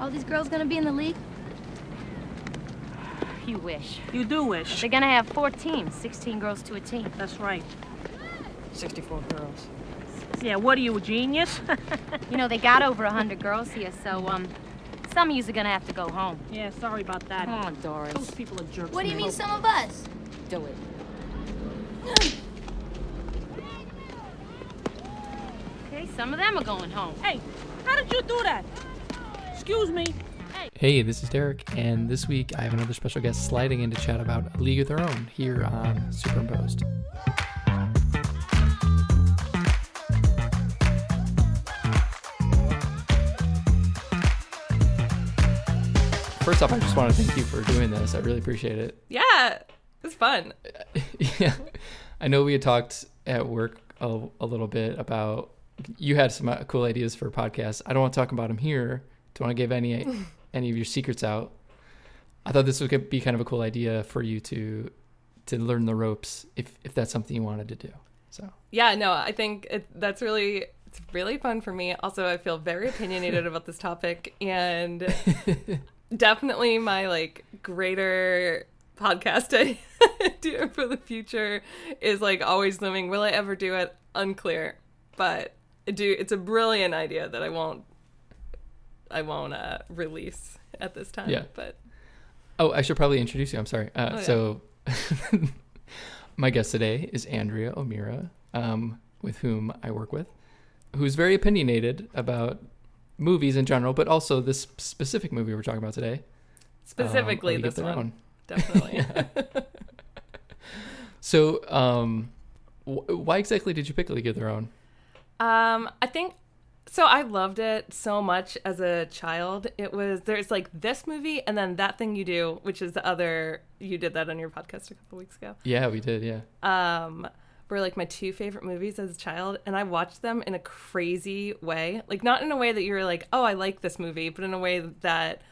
All these girls gonna be in the league? You wish. You do wish. They're gonna have four teams, 16 girls to a team. That's right. 64 girls. Yeah, what are you, a genius? You know, they got over 100 girls here, so, um, some of yous are gonna have to go home. yeah, sorry about that. Come on, Doris. Those people are jerks. What do you man. mean, some of us? Do it. Okay, some of them are going home. Hey, how did you do that? Excuse me. Hey, this is Derek, and this week I have another special guest sliding in to chat about A League of Their Own here on Superimposed. First off, I just want to thank you for doing this. I really appreciate it. Yeah, it's fun. yeah, I know we had talked at work a, a little bit about you had some uh, cool ideas for podcasts. I don't want to talk about them here. Don't want to give any any of your secrets out. I thought this would be kind of a cool idea for you to to learn the ropes if if that's something you wanted to do. So Yeah, no, I think it, that's really it's really fun for me. Also, I feel very opinionated about this topic and definitely my like greater podcast idea for the future is like always looming. Will I ever do it? Unclear, but do. It's a brilliant idea that I won't. I won't uh, release at this time. Yeah. but Oh, I should probably introduce you. I'm sorry. Uh, Oh, yeah. So, my guest today is Andrea O'Meara, um, with whom I work with, who's very opinionated about movies in general, but also this specific movie we're talking about today. um, specifically of this one, Own. definitely. So, um, wh- why exactly did you pick League of Their Own? Um, I think so. I loved it so much as a child. It was there's like this movie and then that thing you do, which is the other. You did that on your podcast a couple weeks ago. Yeah, we did. Yeah. Um, were like my two favorite movies as a child, and I watched them in a crazy way. Like not in a way that you're like, oh, I like this movie, but in a way that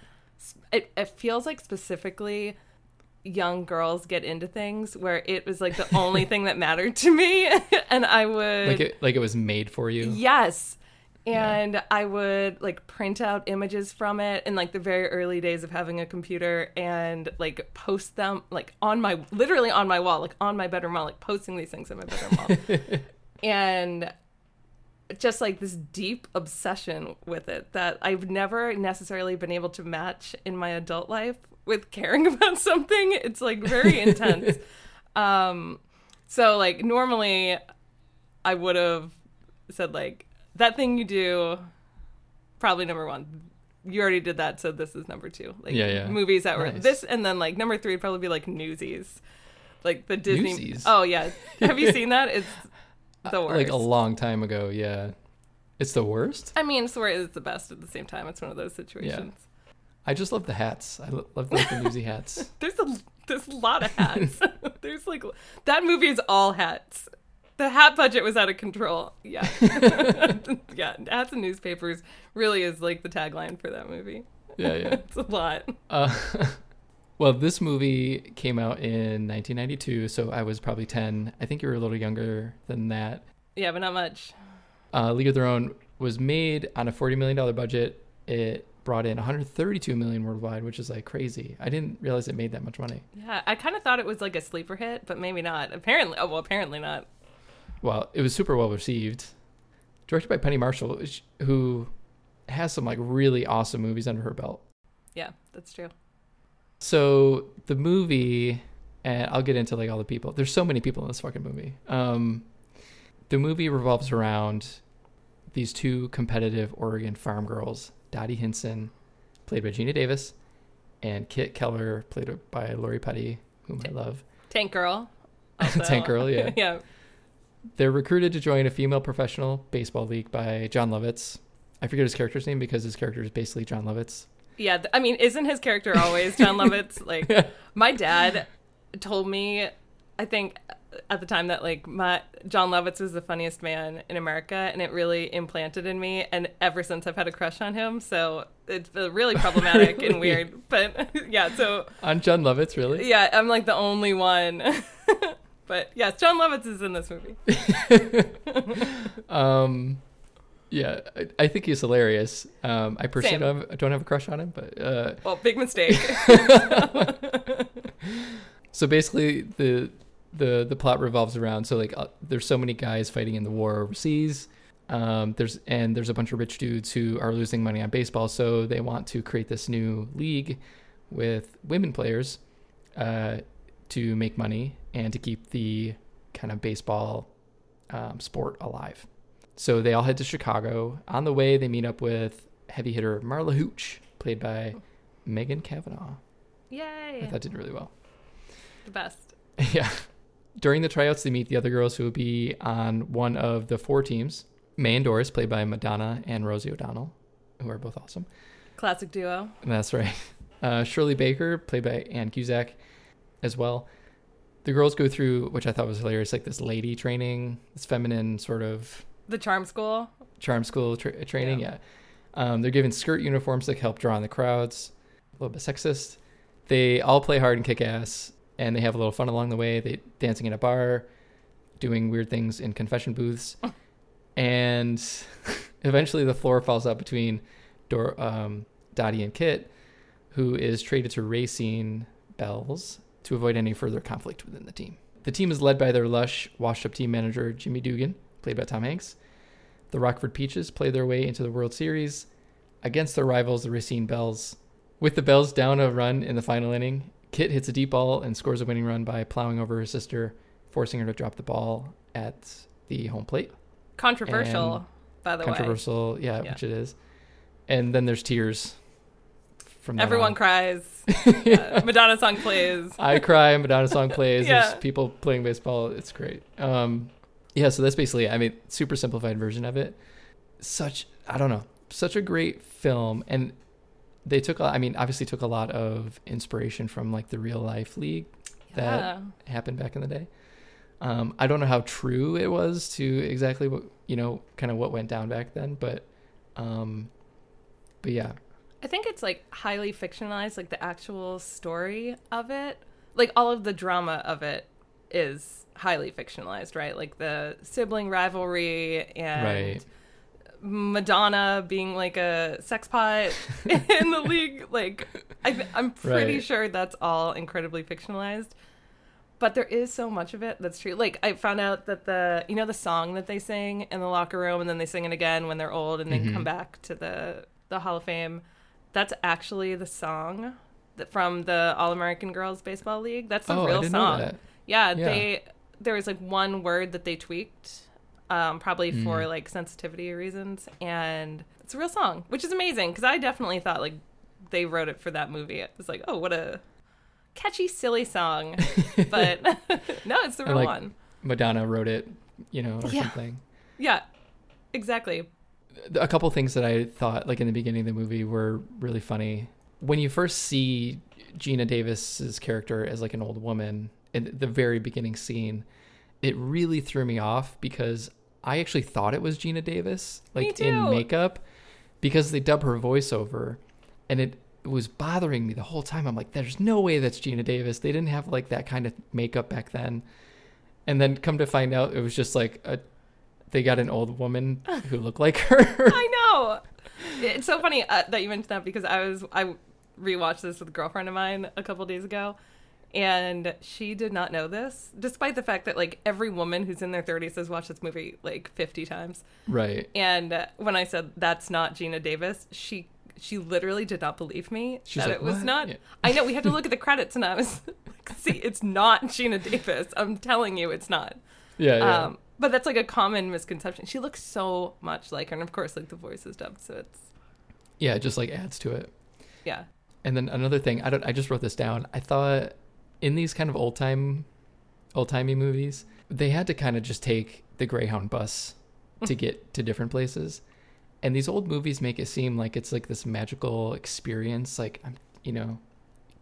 it, it feels like specifically young girls get into things where it was like the only thing that mattered to me and i would Like it, like it was made for you. Yes. And I would like print out images from it in like the very early days of having a computer and like post them like on my literally on my wall, like on my bedroom wall, like posting these things on my bedroom wall. and just like this deep obsession with it that I've never necessarily been able to match in my adult life with caring about something. It's like very intense. um so like normally I would have said like that thing you do probably number one. You already did that, so this is number two. Like Yeah, yeah. movies that were Nice. this and then like number three would probably be like Newsies. Like the Disney Newsies? Oh yeah. Have you seen that? It's the worst. Like a long time ago. Yeah. It's the worst. I mean, swear it's the best at the same time. It's one of those situations. Yeah. I just love the hats. I lo- love like, the newsy hats. There's a there's a lot of hats. there's like that movie is all hats. The hat budget was out of control. Yeah, yeah. Hats and newspapers really is like the tagline for that movie. Yeah, yeah. It's a lot. Uh, well, this movie came out in 1992, so I was probably 10. I think you were a little younger than that. Yeah, but not much. Uh, League of Their Own was made on a 40 million dollar budget. It brought in 132 million worldwide, which is like crazy. I didn't realize it made that much money. Yeah, I kind of thought it was like a sleeper hit, but maybe not. Apparently, oh well, apparently not. Well, it was super well received. Directed by Penny Marshall, who has some like really awesome movies under her belt. Yeah, that's true. So the movie, and I'll get into like all the people. There's so many people in this fucking movie. Um, the movie revolves around these two competitive Oregon farm girls, Dottie Hinson, played by Geena Davis, and Kit Keller, played by Lori Petty, whom I love. Tank Girl. Tank Girl, yeah. yeah. They're recruited to join a female professional baseball league by Jon Lovitz. I forget his character's name because his character is basically Jon Lovitz. Yeah, th- I mean, isn't his character always Jon Lovitz? Like, my dad told me, I think uh, at the time that like my Jon Lovitz was the funniest man in America, and it really implanted in me. And ever since, I've had a crush on him. So it's really problematic and weird. But yeah, so On Jon Lovitz, really? yeah, I'm like the only one. But yes, Jon Lovitz is in this movie. um Yeah, I, I think he's hilarious. Um, I personally don't have, don't have a crush on him, but uh, Well, big mistake. so basically the the the plot revolves around so like uh, there's so many guys fighting in the war overseas. Um, there's and there's a bunch of rich dudes who are losing money on baseball, so they want to create this new league with women players uh, to make money and to keep the kind of baseball um, sport alive. So they all head to Chicago. On the way, they meet up with heavy hitter Marla Hooch, played by Megan Cavanagh. I Yay. thought did really well. The best. yeah. During the tryouts, they meet the other girls who will be on one of the four teams. May and Doris, played by Madonna and Rosie O'Donnell, who are both awesome. Classic duo. That's right. Uh, Shirley Baker, played by Ann Cusack, as well. The girls go through, which I thought was hilarious, like this lady training, this feminine sort of The charm school. charm school tra- training. Yeah. Yeah. Um, they're given skirt uniforms that help draw in the crowds. A little bit sexist. They all play hard and kick ass, and they have a little fun along the way. They dancing in a bar, doing weird things in confession booths, and eventually the floor falls out between Dor- um, Dottie and Kit, who is traded to Racine Belles to avoid any further conflict within the team. The team is led by their lush, washed-up team manager Jimmy Dugan, played by Tom Hanks. The Rockford Peaches play their way into the World Series against their rivals, the Racine Belles. With the Belles down a run in the final inning, Kit hits a deep ball and scores a winning run by plowing over her sister, forcing her to drop the ball at the home plate. Controversial, And by the way. Controversial, yeah, Yeah. which it is. And then there's tears from Everyone on. cries. Uh, Madonna song plays. I cry, Madonna song plays. Yeah. There's people playing baseball. It's great. Um, yeah, so that's basically. I mean, super simplified version of it. Such, I don't know, such a great film, and they took, a, I mean, obviously took a lot of inspiration from like the real life league that Yeah. happened back in the day. Um, I don't know how true it was to exactly what you know, kind of what went down back then, but, um, but yeah, I think it's like highly fictionalized, like the actual story of it. Like all of the drama of it is highly fictionalized, right? Like the sibling rivalry and Right. Madonna being like a sex pot in the league. Like I, I'm pretty Right. sure that's all incredibly fictionalized. But there is so much of it that's true. Like I found out that the you know the song that they sing in the locker room and then they sing it again when they're old and then Mhm. come back to the the Hall of Fame. That's actually the song that from the All American Girls Baseball League. That's the oh, real I didn't song. know that. Yeah, Yeah. they there was like one word that they tweaked, um, probably for Mm. like sensitivity reasons, and it's a real song, which is amazing because I definitely thought like they wrote it for that movie. It was like, oh, what a catchy, silly song, but no, it's the real like- one. Madonna wrote it, you know, or Yeah. something. Yeah, exactly. A couple things that I thought like in the beginning of the movie were really funny. When you first see Geena Davis's character as like an old woman in the very beginning scene, it really threw me off because I actually thought it was Geena Davis, like in makeup, because they dub her voice over, and it was bothering me the whole time. I'm like, there's no way that's Geena Davis. They didn't have like that kind of makeup back then. And then come to find out, it was just like a they got an old woman who looked like her. I know. It's so funny uh, that you mentioned that because I was I rewatched this with a girlfriend of mine a couple days ago, and she did not know this, despite the fact that like every woman who's in their 30s has watched this movie like 50 times. right. And uh, when I said that's not Geena Davis, she she literally did not believe me She's that like, it was "What?" not. Yeah. I know we had to look at the credits, and I was like, "See, it's not Geena Davis. I'm telling you, it's not." Yeah, yeah. Um, but that's like a common misconception. She looks so much like her, and of course, like the voice is dubbed, so it's yeah, it just like adds to it. yeah. And then another thing, I don't I just wrote this down. I thought in these kind of old time old timey movies, they had to kind of just take the Greyhound bus to mm-hmm. get to different places. And these old movies make it seem like it's like this magical experience, like I'm you know,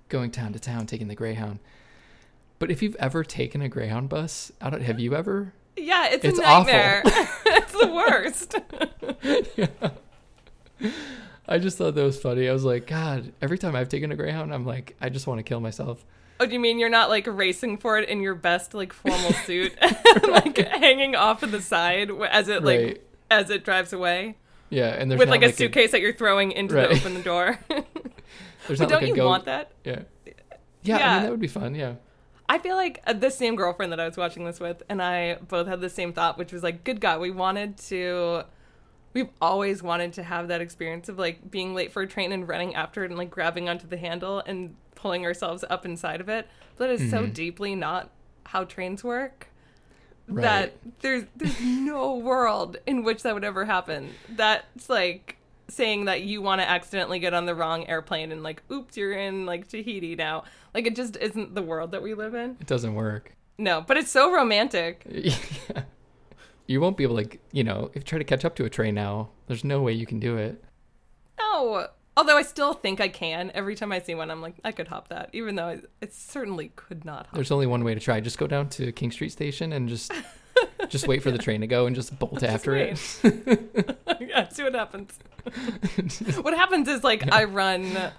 going town to town taking the Greyhound. But if you've ever taken a Greyhound bus, I don't have mm-hmm. you ever? Yeah, it's, It's a nightmare. it's the worst. I just thought that was funny. I was like, God, every time I've taken a Greyhound, I'm like, I just want to kill myself. oh, do you mean you're not like racing for it in your best like formal suit, like hanging off of the side as it like Right. as it drives away? Yeah, and there's with not like, a suitcase that you're throwing into Right. to open the door. there's but not don't like you go- want that? Yeah. yeah. I mean that would be fun. Yeah. I feel like uh, the same girlfriend that I was watching this with and I both had the same thought, which was like, good God, we wanted to. We've always wanted to have that experience of like being late for a train and running after it and like grabbing onto the handle and pulling ourselves up inside of it. But it's so Mhm. deeply not how trains work Right. that there's there's no world in which that would ever happen. That's like saying that you want to accidentally get on the wrong airplane and like, oops, you're in like Tahiti now. Like it just isn't the world that we live in. It doesn't work. No, but it's so romantic. yeah. You won't be able to, like, you know, if you try to catch up to a train now, there's no way you can do it. No. Although I still think I can. Every time I see one, I'm like, I could hop that, even though I, it certainly could not hop. There's only one way to try. Just go down to King Street Station and just just wait for the train to go and just bolt after it. yeah, see what happens. what happens is like I run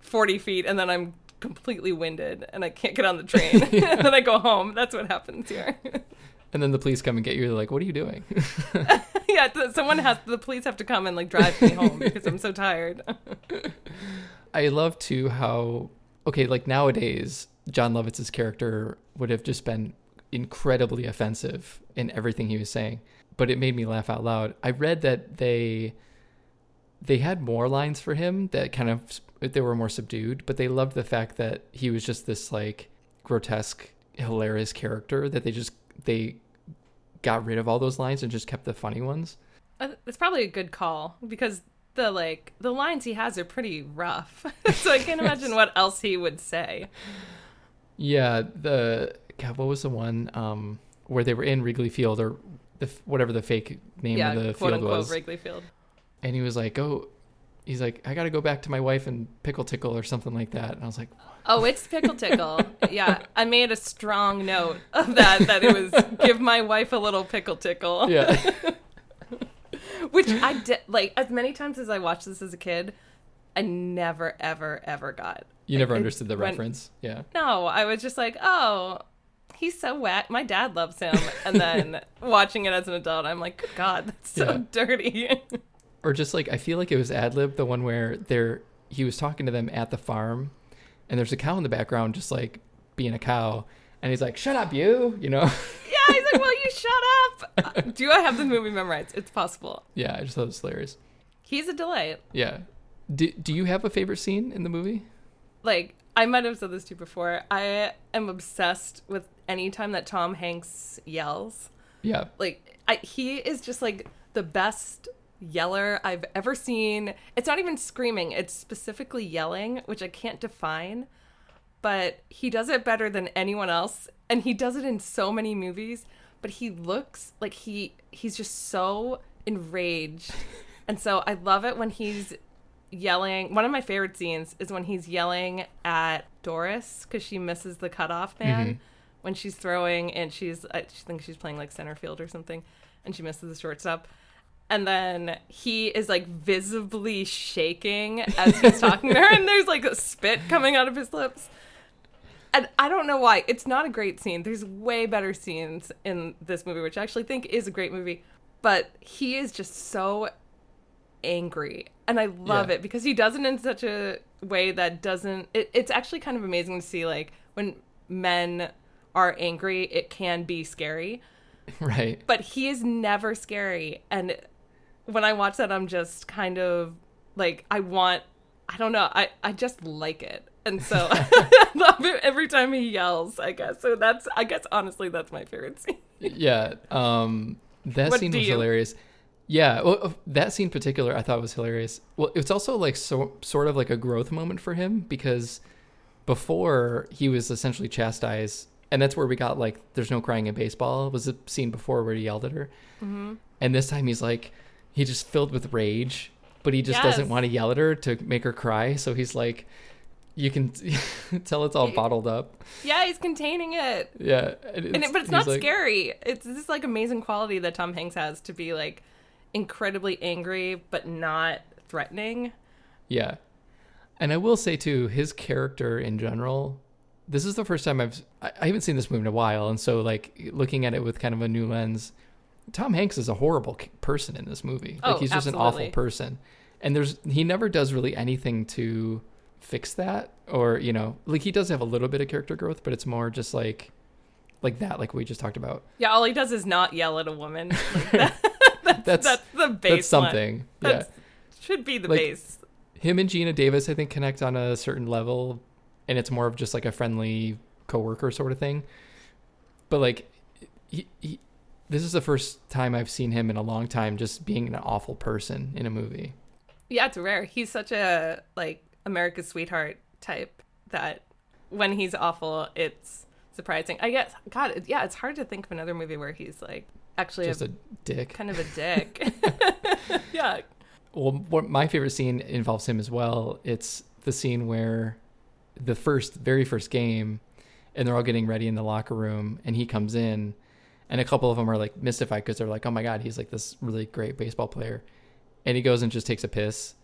40 feet and then I'm completely winded and I can't get on the train. and then I go home. That's what happens here. and then the police come and get you. They're like, "What are you doing?" yeah, someone has the police have to come and like drive me home because I'm so tired. I love too how okay, like nowadays, Jon Lovitz's character would have just been incredibly offensive in everything he was saying, but it made me laugh out loud. I read that they they had more lines for him that kind of they were more subdued, but they loved the fact that he was just this like grotesque, hilarious character that they just they got rid of all those lines and just kept the funny ones. Uh, It's probably a good call because the like the lines he has are pretty rough. so I can't imagine what else he would say. Yeah, the God, what was the one um, where they were in Wrigley Field or the, whatever the fake name yeah, of the quote field unquote was, Wrigley Field. And he was like, "Oh, he's like, I got to go back to my wife and pickle tickle or something like that." And I was like, Oh, it's pickle tickle. yeah, I made a strong note of that. That it was give my wife a little pickle tickle. "Yeah, Which I did like as many times as I watched this as a kid. I never, ever, ever got. you never It- understood the reference." Yeah, No, I was just like, oh, he's so wet. My dad loves him. And then watching it as an adult, I'm like, God, that's so Yeah. dirty. or just like I feel like it was ad lib, the one where they're he was talking to them at the farm, and there's a cow in the background, just like being a cow, and he's like, "Shut up, you," you know. yeah, he's like, "Well, you shut up? Uh, Do I have the movie memorized? It's possible. yeah, I just thought it was hilarious. He's a delight. Yeah. Do, do you have a favorite scene in the movie? like I might have said this to you before. I am obsessed with any time that Tom Hanks yells. Yeah. Like I, he is just like the best yeller I've ever seen. It's not even screaming; it's specifically yelling, which I can't define. But he does it better than anyone else, and he does it in so many movies. But he looks like he he's just so enraged, and so I love it when he's yelling. One of my favorite scenes is when he's yelling at Doris because she misses the cutoff man Mhm. when she's throwing and she's I think she's playing like center field or something, and she misses the shortstop. And then he is like visibly shaking as he's talking to her, and there's like a spit coming out of his lips. And I don't know why. It's not a great scene. There's way better scenes in this movie, which I actually think is a great movie. But he is just so angry. And I love Yeah. it because he does it in such a way that doesn't. It, it's actually kind of amazing to see, like, when men are angry, it can be scary. Right. But he is never scary. And when I watch that, I'm just kind of like, I want. I don't know. I, I just like it. And so I love it every time he yells, I guess. So that's, I guess, honestly, that's my favorite scene. yeah. Um, that What scene was you- hilarious. Yeah. Well, that scene in particular, I thought was hilarious. Well, it's also like so sort of like a growth moment for him because before he was essentially chastised, and that's where we got like "There's no crying in baseball" was a scene before where he yelled at her, Mm-hmm. and this time he's like he just filled with rage, but he just Yes. doesn't want to yell at her to make her cry. So he's like, you can tell it's all bottled up. Yeah, he's containing it. Yeah, and it, but it's not like- scary. It's this like amazing quality that Tom Hanks has to be like incredibly angry but not threatening. Yeah. And I will say too, his character in general, this is the first time I've I, I haven't seen this movie in a while, and so like looking at it with kind of a new lens, Tom Hanks is a horrible person in this movie. Oh, like he's just an awful person. And there's he never does really anything to fix that or, you know, like he does have a little bit of character growth, but it's more just like like that like we just talked about. Yeah, all he does is not yell at a woman. Like that, That's that's the base. that's something. Yeah. That's- Should be the Like- base. him and Geena Davis, I think, connect on a certain level, and it's more of just like a friendly coworker sort of thing. But like, he, he, this is the first time I've seen him in a long time just being an awful person in a movie. Yeah, it's rare. He's such a like America's sweetheart type that when he's awful, it's surprising. I guess God, yeah, it's hard to think of another movie where he's like actually Just a, a dick. kind of a dick. yeah. Well, my favorite scene involves him as well. It's the scene where the first, very first game, and they're all getting ready in the locker room, and he comes in, and a couple of them are like mystified because they're like, "Oh my god, he's like this really great baseball player," and he goes and just takes a piss,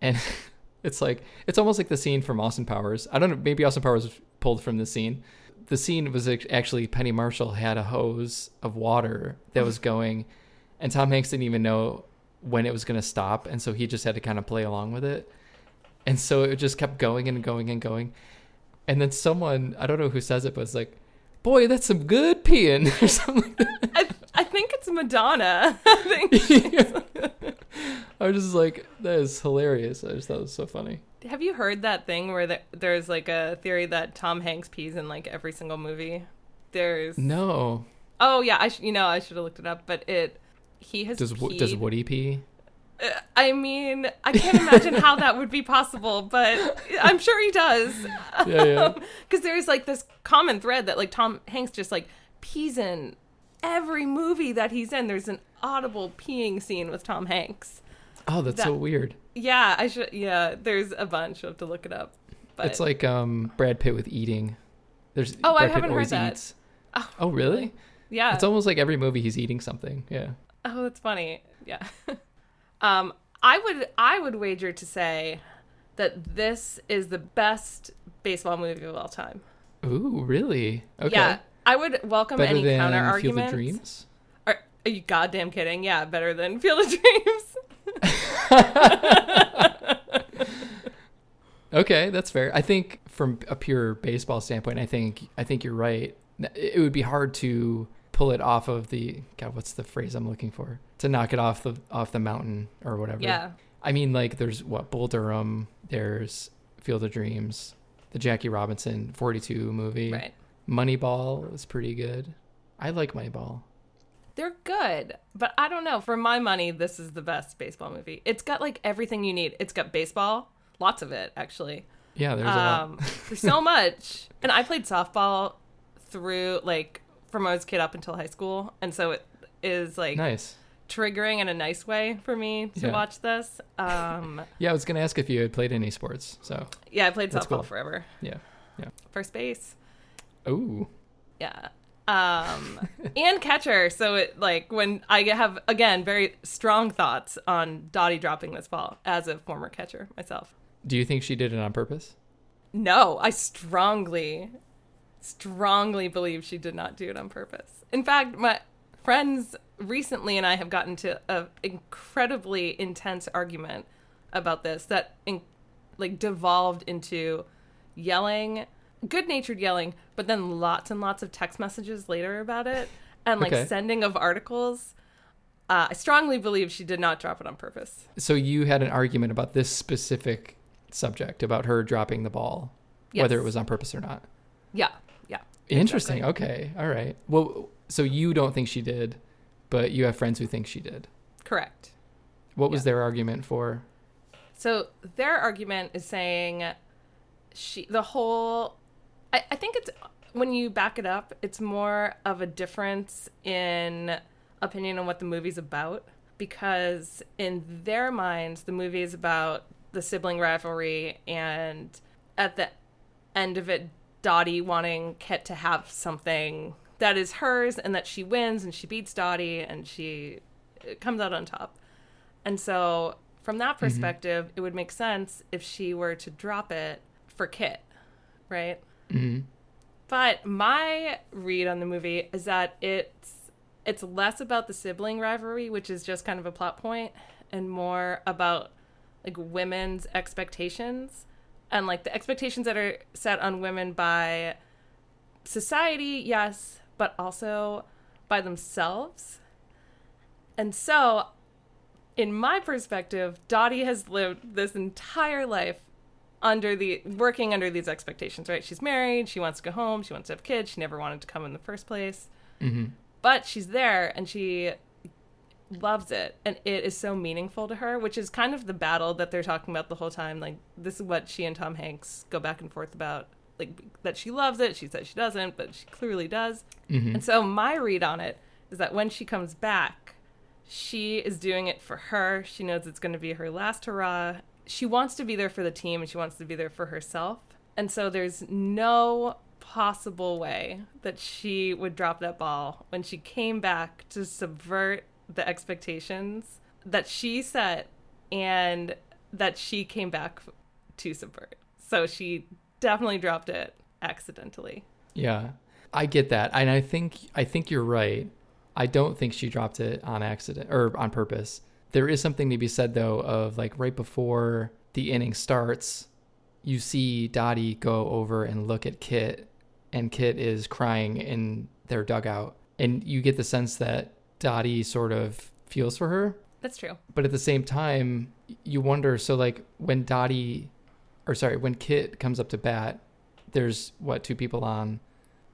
and it's like it's almost like the scene from Austin Powers. I don't know, maybe Austin Powers was pulled from the scene. The scene was act- actually Penny Marshall had a hose of water that was going, and Tom Hanks didn't even know when it was going to stop and so he just had to kind of play along with it and so it just kept going and going and going and then someone i don't know who says it but it's like boy that's some good peeing or something like I, I think it's Madonna. I think. i was just like that is hilarious i just thought it was so funny Have you heard that thing where the, there's like a theory that Tom Hanks pees in like every single movie? There's no oh yeah, I sh- you know I should have looked it up, but it he has does Wo- does peed- woody pee I mean, I can't imagine how that would be possible, but I'm sure he does. Yeah, yeah. Because there's like this common thread that like Tom Hanks just like pees in every movie that he's in. There's an audible peeing scene with Tom Hanks. oh that's so weird Yeah, I should. Yeah, there's a bunch. I have to look it up. But it's like um brad pitt with eating there's Oh, I brad pitt haven't heard that. eats oh really yeah. it's almost like every movie he's eating something yeah Oh, that's funny. Yeah. um, I would I would wager to say that this is the best baseball movie of all time. ooh really okay Yeah. I would welcome better any than counter field arguments. of dreams Are, are you goddamn kidding? Yeah, better than Field of Dreams. Okay, that's fair. I think from a pure baseball standpoint, I think I think you're right. It would be hard to pull it off of the God. What's the phrase I'm looking for? To knock it off the off the mountain or whatever. yeah. I mean, like there's what Bull Durham. There's Field of Dreams, the Jackie Robinson 42 movie. Right. Moneyball was pretty good. I like Moneyball. They're good, but I don't know. For my money, this is the best baseball movie. It's got like everything you need. It's got baseball, lots of it actually. Yeah, there's a lot. Um, there's so much. And I played softball through like from I was a kid up until high school, and so it is like Nice. triggering in a nice way for me to Yeah. watch this. Um, Yeah, I was gonna ask if you had played any sports. So yeah, I played softball cool. forever. yeah, yeah. First base. Ooh, Yeah. Um, and catcher. So it like when I have again very strong thoughts on Dottie dropping this ball as a former catcher myself. do you think she did it on purpose? No, I strongly, strongly believe she did not do it on purpose. In fact, my friends recently and I have gotten to an incredibly intense argument about this that in, like devolved into yelling, good-natured yelling, but then lots and lots of text messages later about it and like Okay. sending of articles. Uh, I strongly believe she did not drop it on purpose. So you had an argument about this specific subject about her dropping the ball, whether it was on purpose or not. Yeah, yeah. Interesting. Okay. All right. Well, so you don't think she did, but you have friends who think she did. Correct. What was their argument for? So their argument is saying she the whole I, I think it's when you back it up, it's more of a difference in opinion on what the movie's about. Because in their minds, the movie is about the sibling rivalry and at the end of it, Dottie wanting Kit to have something that is hers and that she wins and she beats Dottie and she comes out on top. And so, from that perspective, it would make sense if she were to drop it for Kit, right? hmm But my read on the movie is that it's it's less about the sibling rivalry, which is just kind of a plot point, and more about like women's expectations and like the expectations that are set on women by society, yes, but also by themselves. And so, in my perspective, Dottie has lived this entire life under the working under these expectations, right? She's married, she wants to go home, she wants to have kids, she never wanted to come in the first place. hmm But she's there and she loves it and it is so meaningful to her, which is kind of the battle that they're talking about the whole time. Like this is what she and Tom Hanks go back and forth about. Like that she loves it, she says she doesn't, but she clearly does. hmm And so my read on it is that when she comes back, she is doing it for her. She knows it's going to be her last hurrah. She wants to be there for the team and she wants to be there for herself. And so there's no possible way that she would drop that ball when she came back to subvert the expectations that she set and that she came back to subvert. So she definitely dropped it accidentally. Yeah, I get that, and I think I think you're right. I don't think she dropped it on accident or on purpose. There is something to be said though of like right before the inning starts, you see Dottie go over and look at Kit, and Kit is crying in their dugout, and you get the sense that Dottie sort of feels for her, That's true. but at the same time, you wonder. So like when Dottie, or sorry, when Kit comes up to bat, there's what two people on,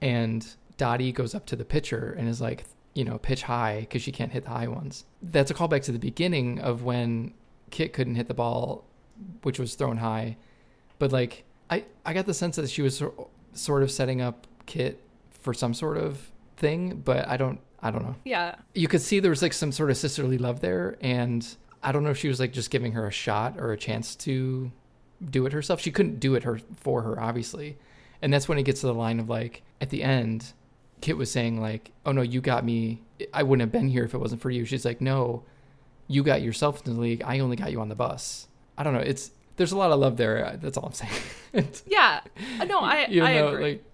and Dottie goes up to the pitcher and is like, you know, pitch high because she can't hit the high ones. That's a callback to the beginning of when Kit couldn't hit the ball, which was thrown high, but like I I got the sense that she was sort of setting up Kit for some sort of thing, but I don't I don't know. Yeah. you could see there was like some sort of sisterly love there and i don't know if she was like just giving her a shot or a chance to do it herself. She couldn't do it her for her obviously. And that's when it gets to the line of like at the end kit was saying like oh no you got me. I wouldn't have been here if it wasn't for you. She's like no you got yourself into the league. I only got you on the bus. I don't know. It's there's a lot of love there. That's all i'm saying. Yeah. No, I you I agree. like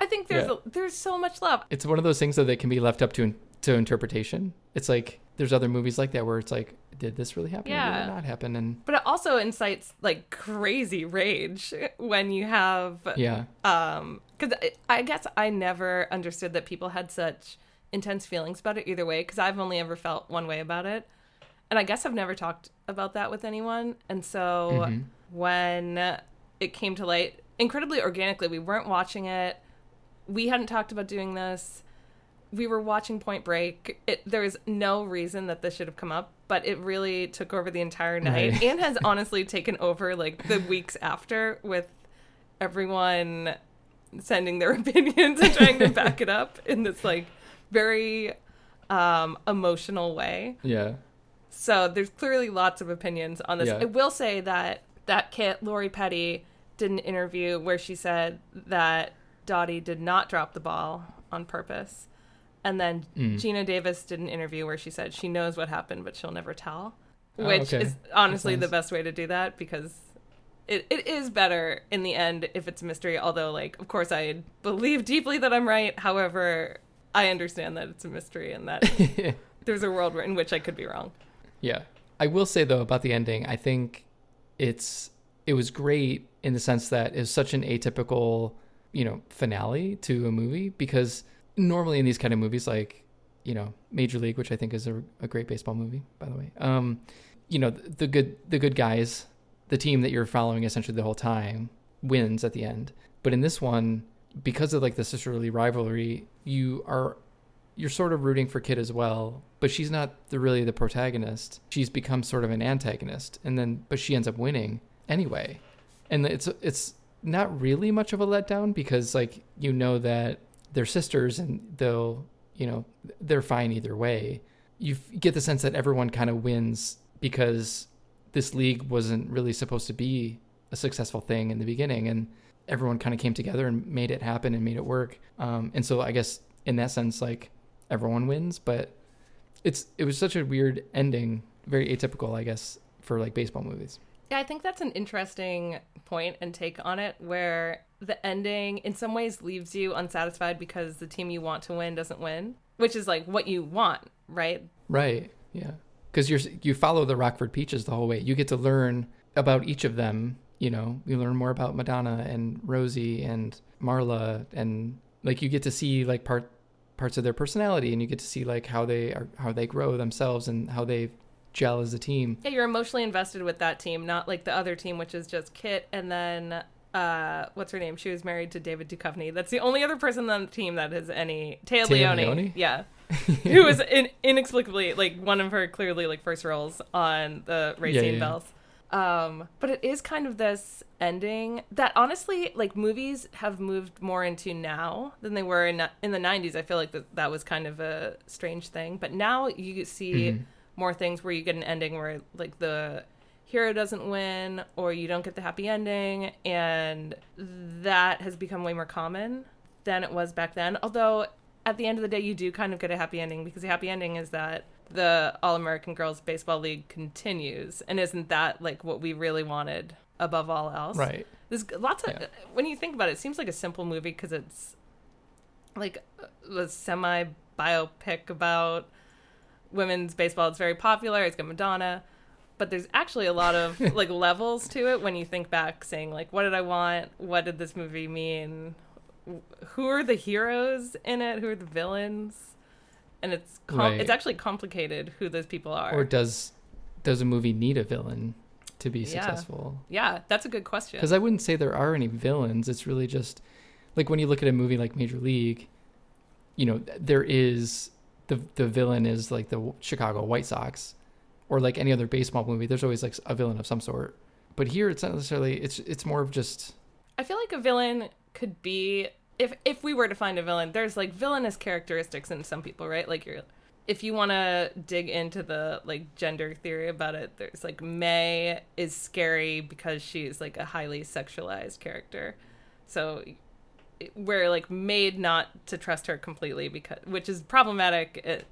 I think there's yeah. a, there's so much love. it's one of those things though that can be left up to to interpretation. It's like there's other movies like that where it's like, did this really happen? Or did it not happen? And But it also incites like crazy rage when you have yeah, um cuz I guess I never understood that people had such intense feelings about it either way cuz I've only ever felt one way about it. And I guess I've never talked about that with anyone. And so Mhm. when it came to light incredibly organically, we weren't watching it. We hadn't talked about doing this. We were watching Point Break. It, there was no reason that this should have come up, but it really took over the entire night Right. and has honestly taken over like the weeks after with everyone sending their opinions and trying to back it up in this like very um, emotional way. yeah, So there's clearly lots of opinions on this. Yeah. I will say that that kit, Lori Petty, did an interview where she said that Dottie did not drop the ball on purpose. And then Mm. Geena Davis did an interview where she said she knows what happened, but she'll never tell. Oh, Which okay. is honestly That's the best way to do that because it, it is better in the end if it's a mystery. Although, like, of course, I believe deeply that I'm right. However, I understand that it's a mystery and that there's a world in which I could be wrong. yeah. I will say though about the ending, I think it's it was great in the sense that it's such an atypical, you know, finale to a movie because normally in these kind of movies like you know Major League, which I think is a, a great baseball movie, by the way. Um, you know the, the good the good guys, the team that you're following essentially the whole time wins at the end. But in this one, because of like the sisterly rivalry, you are you're sort of rooting for Kit as well, but she's not the, really the protagonist. She's become sort of an antagonist, and then but she ends up winning anyway, and it's it's not really much of a letdown because like you know that they're sisters and they'll you know they're fine either way. You get the sense that everyone kind of wins because this league wasn't really supposed to be a successful thing in the beginning, and everyone kind of came together and made it happen and made it work. Um, and so I guess in that sense, like everyone wins, but it's it was such a weird ending, very atypical, I guess, for like baseball movies. Yeah, I think that's an interesting point and take on it where the ending in some ways leaves you unsatisfied because the team you want to win doesn't win. which is like what you want, right? Right. Yeah. Because you're you follow the Rockford Peaches the whole way. You get to learn about each of them. You know, you learn more about Madonna and Rosie and Marla, and like you get to see like part parts of their personality, and you get to see like how they are how they grow themselves and how they gel as a team. Yeah, you're emotionally invested with that team, not like the other team, which is just Kit and then uh, what's her name? She was married to David Duchovny. That's the only other person on the team that has any Téa, Téa Leoni. Leoni? Yeah. Who was in, inexplicably like one of her clearly like first roles on the Racine Yeah, yeah. Belles. Um, but it is kind of this ending that honestly, like movies have moved more into now than they were in in the '90s. I feel like that that was kind of a strange thing, but now you see Mhm. More things where you get an ending where like the hero doesn't win or you don't get the happy ending, and that has become way more common than it was back then. Although at the end of the day, you do kind of get a happy ending because the happy ending is that the All American Girls Baseball League continues, and isn't that like what we really wanted above all else? Right. There's lots of Yeah. when you think about it, it seems like a simple movie because it's like a semi biopic about women's baseball. It's very popular. It's got Madonna, but there's actually a lot of like levels to it when you think back, saying like, what did I want? What did this movie mean? Who are the heroes in it? Who are the villains? And it's com- Right. it's actually complicated who those people are. Or does does a movie need a villain to be Yeah. successful? yeah, that's a good question. Because I wouldn't say there are any villains. It's really just like when you look at a movie like Major League, you know, there is the the villain is like the Chicago White Sox, or like any other baseball movie. There's always like a villain of some sort. But here, it's not necessarily. It's it's more of just I feel like a villain could be if if we were to find a villain, there's like villainous characteristics in some people, right? Like you're if you want to dig into the like gender theory about it, there's like May is scary because she's like a highly sexualized character. So we're like made not to trust her completely because which is problematic at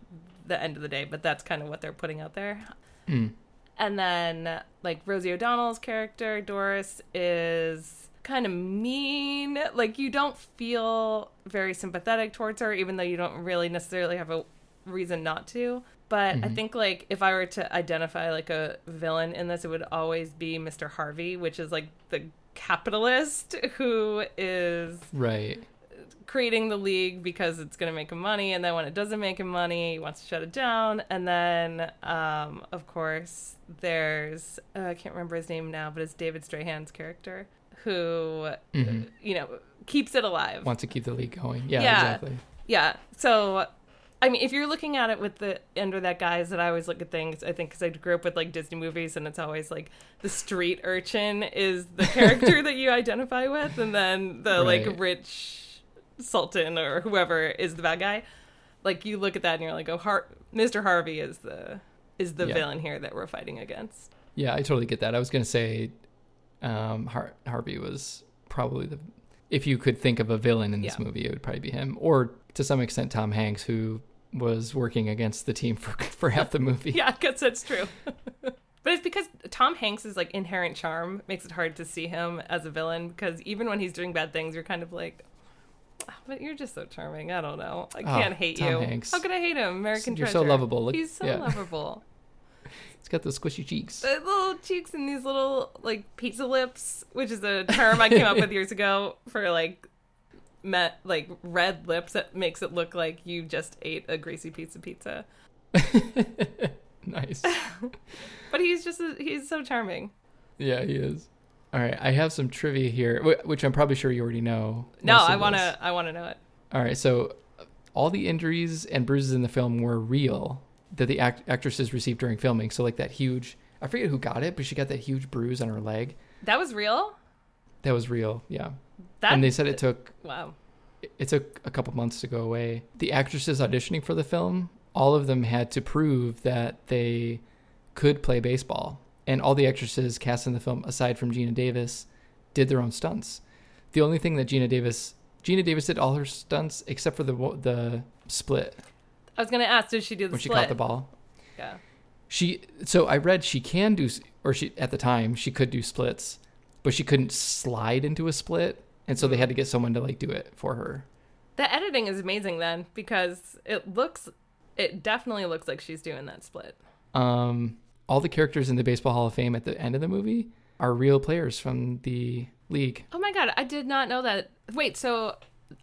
the end of the day, but that's kind of what they're putting out there. mm, And then like Rosie O'Donnell's character, Doris, is kind of mean. Like you don't feel very sympathetic towards her, even though you don't really necessarily have a reason not to. But I Mhm. think like if I were to identify like a villain in this, it would always be Mr. Harvey, which is like the capitalist who is right. creating the league because it's going to make him money and then when it doesn't make him money he wants to shut it down and then um, of course there's uh, i can't remember his name now but it's david Strathairn's character who Mhm. you know keeps it alive wants to keep the league going? Yeah, Yeah. exactly. yeah so i mean if you're looking at it with the under that guise that i always look at things i think because i grew up with like disney movies and it's always like the street urchin is the character that you identify with and then the like rich sultan or whoever is the bad guy like you look at that and you're like oh Har- mr harvey is the is the Yeah. villain here that we're fighting against Yeah, I totally get that. I was gonna say, um, Har- Harvey was probably the. If you could think of a villain in this Yeah. movie, it would probably be him, or to some extent Tom Hanks, who was working against the team for for half the movie. yeah i guess that's true but it's because tom hanks' like inherent charm makes it hard to see him as a villain because even when he's doing bad things you're kind of like "Ah, but you're just so charming i don't know i Oh, can't hate Tom you Hanks. how could i hate him american You're treasure so lovable. Look- he's so yeah. lovable He's got those squishy cheeks. the little cheeks and these little like pizza lips which is a term i came up with years ago for like met like red lips that makes it look like you just ate a greasy piece of pizza nice. but he's just a, he's so charming Yeah, he is. All right, I have some trivia here, which I'm probably sure you already know. no i want to I want to know it All right, so all the injuries and bruises in the film were real that the act- actresses received during filming. So like that huge, I forget who got it, but she got that huge bruise on her leg. that was real That was real, yeah. That and they said it took wow it took a couple months to go away. The actresses auditioning for the film, all of them had to prove that they could play baseball. And all the actresses cast in the film, aside from Geena Davis, did their own stunts. The only thing that Geena Davis, Geena Davis did all her stunts except for the the split i was gonna ask did she do the when she caught the ball. yeah She so I read she can do or she at the time she could do splits, but she couldn't slide into a split, and so they had to get someone to like do it for her. The editing is amazing then because it looks, it definitely looks like she's doing that split. Um, all the characters in the Baseball Hall of Fame at the end of the movie are real players from the league. Oh my god, I did not know that. Wait, so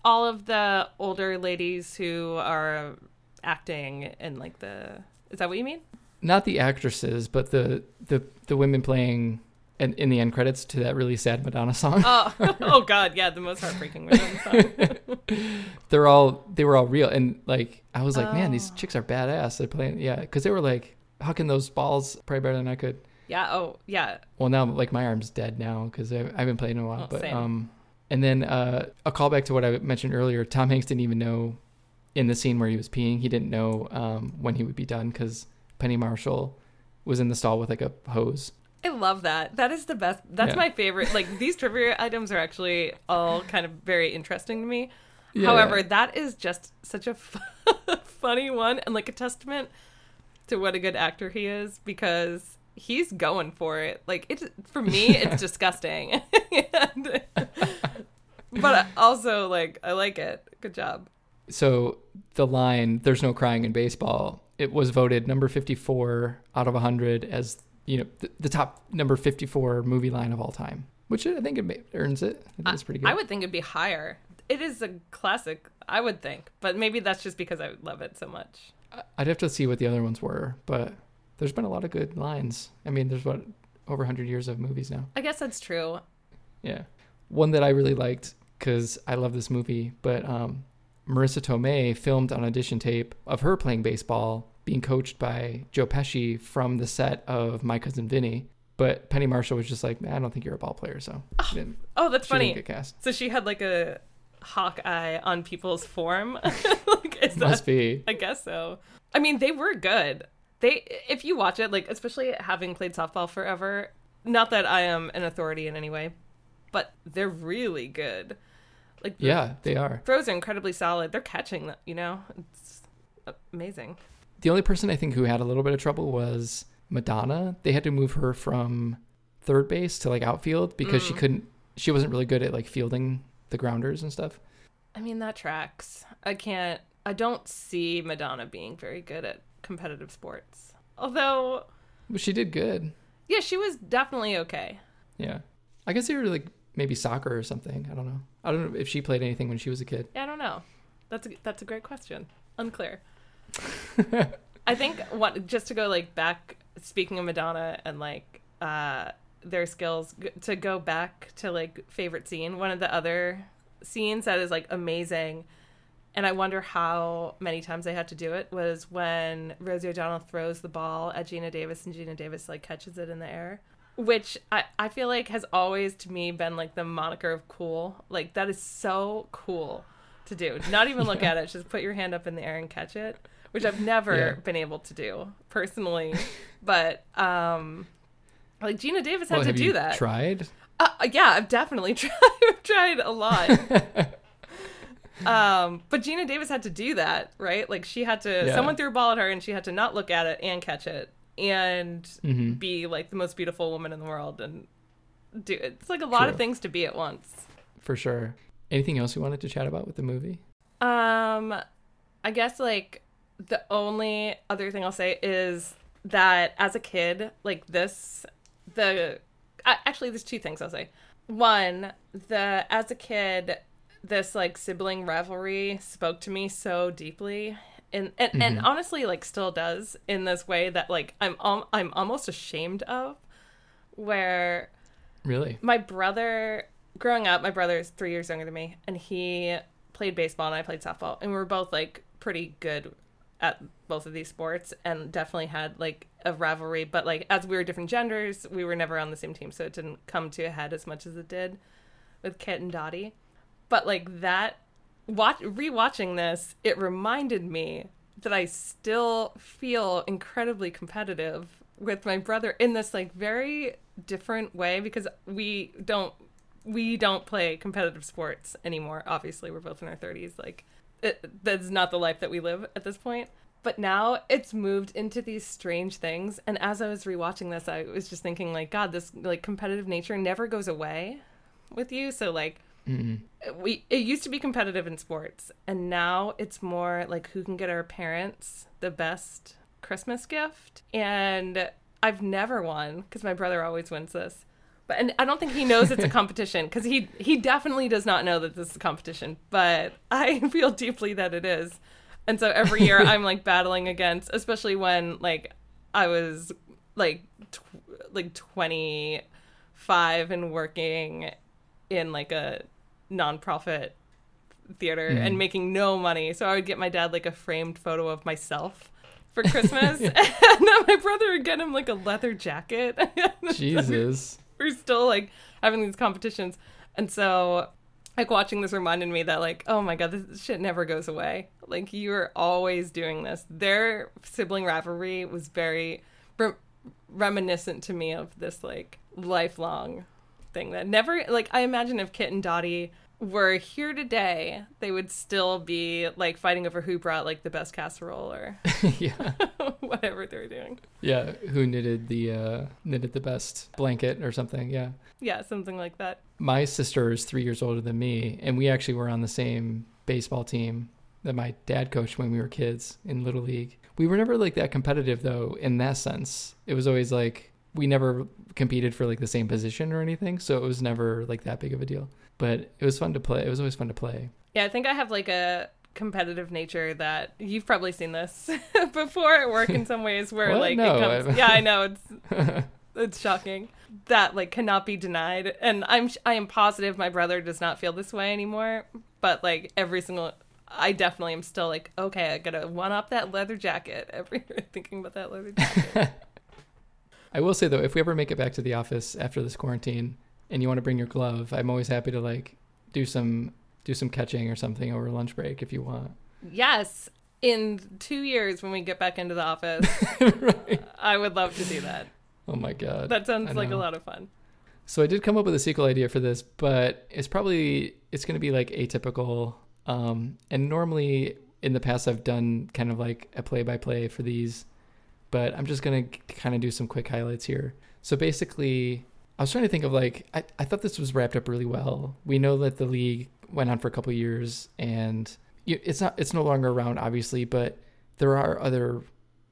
all of the older ladies who are acting in like the is that what you mean? Not the actresses, but the the the women playing in, in the end credits to that really sad Madonna song. Oh, oh god, yeah, the most heartbreaking Madonna song. They're all they were all real, and like I was like, man, these Oh. chicks are badass. They're playing, yeah, because they were like hucking those balls probably better than I could. yeah, oh yeah. Well, now like my arm's dead now because I, I haven't played in a while. Oh, but same. um, and then uh, a callback to what I mentioned earlier. Tom Hanks didn't even know in the scene where he was peeing. He didn't know um, when he would be done because Penny Marshall was in the stall with like a hose. I love that. That is the best. That's Yeah. my favorite. Like these trivia items are actually all kind of very interesting to me. Yeah, However, that is just such a f- funny one and like a testament to what a good actor he is because he's going for it. Like it for me, it's disgusting. And- but also like I like it. Good job. so the line "There's no crying in baseball" it was voted number 54 out of 100 as you know the, the top number 54 movie line of all time, which I think it earns it. I think it's pretty good. I would think it'd be higher. It is a classic, I would think, but maybe that's just because I love it so much. I'd have to see what the other ones were, but there's been a lot of good lines. I mean, there's what over 100 years of movies now. I guess that's true. Yeah. One that I really liked because I love this movie, but um, Marisa Tomei filmed an audition tape of her playing baseball, being coached by Joe Pesci from the set of My Cousin Vinny. But Penny Marshall was just like, "Man, I don't think you're a ball player, so ah, didn't, Oh, that's funny. So she had like a hawk eye on people's form. like, Must that, be. I guess so. I mean, they were good. They, if you watch it, like especially having played softball forever, not that I am an authority in any way, but they're really good. Like Yeah, they are. throws are incredibly solid. They're catching you know, it's amazing. The only person I think who had a little bit of trouble was Madonna. They had to move her from third base to like outfield because she mm. couldn't. She wasn't really good at like fielding the grounders and stuff. I mean, that tracks. I can't. I don't see Madonna being very good at competitive sports. Although, But she did good. yeah, she was definitely okay. Yeah. I guess they were like maybe soccer or something. I don't know. I don't know if she played anything when she was a kid. Yeah, I don't know. That's a, that's a great question. Unclear. I think what just to go like back. Speaking of Madonna and like uh their skills to go back to like favorite scene. One of the other scenes that is like amazing, and I wonder how many times they had to do it was when Rosie O'Donnell throws the ball at Geena Davis and Geena Davis like catches it in the air. Which I, I feel like has always to me been like the moniker of cool. Like that is so cool to do. Not even look at it, just put your hand up in the air and catch it. Which I've never Yeah. been able to do personally. but um like Geena Davis had Well, to do you that. tried? Uh, yeah, I've definitely tried. I've tried a lot. um, but Geena Davis had to do that, right? Like she had to. Yeah. Someone threw a ball at her, and she had to not look at it and catch it, and Mhm. be like the most beautiful woman in the world, and do. It's like a lot of things to be at once. For sure. Anything else you wanted to chat about with the movie? Um, I guess like the only other thing I'll say is that as a kid, like this, the actually there's two things I'll say. One, the as a kid, this like sibling rivalry spoke to me so deeply. And, and, and honestly like still does in this way that like I'm um, I'm almost ashamed of where Really? my brother growing up my brother is three years younger than me and he played baseball and i played softball and we were both like pretty good at both of these sports and definitely had like a rivalry. But like as we were different genders we were never on the same team so it didn't come to a head as much as it did with kit and dottie. But like that watch rewatching this it reminded me that i still feel incredibly competitive with my brother in this like very different way because we don't we don't play competitive sports anymore. Obviously we're both in our 30s like it, that's not the life that we live at this point. But now it's moved into these strange things. And as i was rewatching this i was just thinking like god this like competitive nature never goes away with you. So like Mm. we it used to be competitive in sports. And now it's more like who can get our parents the best christmas gift? And i've never won because my brother always wins this but and i don't think he knows it's a competition because he he definitely does not know that this is a competition but i feel deeply that it is and so every year i'm like battling against especially when like i was like tw- like 25 and working in like a nonprofit theater hmm. and making no money. So I would get my dad like a framed photo of myself for Christmas. and then my brother would get him like a leather jacket. Jesus. We're still like having these competitions. And so like watching this reminded me that like, oh my god, this shit never goes away. Like you are always doing this. Their sibling rivalry was very re- reminiscent to me of this like lifelong thing that never like I imagine if Kit and Dottie were here today, they would still be like fighting over who brought like the best casserole or yeah. whatever they were doing. Yeah. Who knitted the uh, knitted the best blanket or something? Yeah. Yeah, something like that. My sister is three years older than me, and we actually were on the same baseball team that my dad coached when we were kids in little league. We were never like that competitive though in that sense. It was always like we never competed for like the same position or anything, so it was never like that big of a deal. But it was fun to play. It was always fun to play. Yeah, I think I have like a competitive nature that you've probably seen this before at work in some ways where like No, it comes Yeah, I know it's it's shocking. That like cannot be denied. And I'm I am positive my brother does not feel this way anymore, but like every single I definitely am still like, okay, I gotta one up that leather jacket. Every thinking about that leather jacket. I will say though, if we ever make it back to the office after this quarantine and you want to bring your glove, I'm always happy to like do some do some catching or something over lunch break if you want. yes. In two years when we get back into the office, I would love to do that. Oh my god. That sounds like a lot of fun. So I did come up with a sequel idea for this, but it's probably it's going to be like atypical. Um, and normally in the past I've done kind of like a play by play for these, but I'm just going to kind of do some quick highlights here. So basically, I was trying to think of like I, I thought this was wrapped up really well. We know that the league went on for a couple years, and it's not it's no longer around obviously, but there are other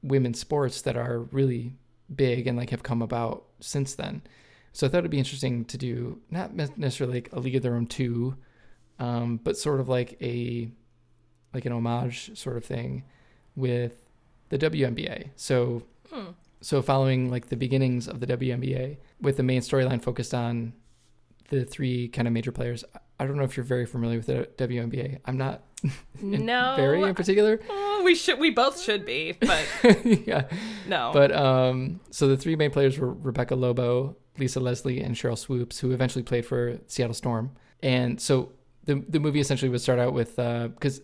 women's sports that are really big and like have come about since then. So I thought it'd be interesting to do not necessarily like a league of their own two, um, but sort of like a like an homage sort of thing with the WNBA. So Hmm. so following like the beginnings of the WNBA with the main storyline focused on the three kind of major players. I don't know if you're very familiar with the WNBA. I'm not No. very in particular. Oh, we should we both should be, but yeah. no. But um, so the three main players were Rebecca Lobo, Lisa Leslie, and Sheryl Swoopes, who eventually played for Seattle Storm. And so the the movie essentially would start out with because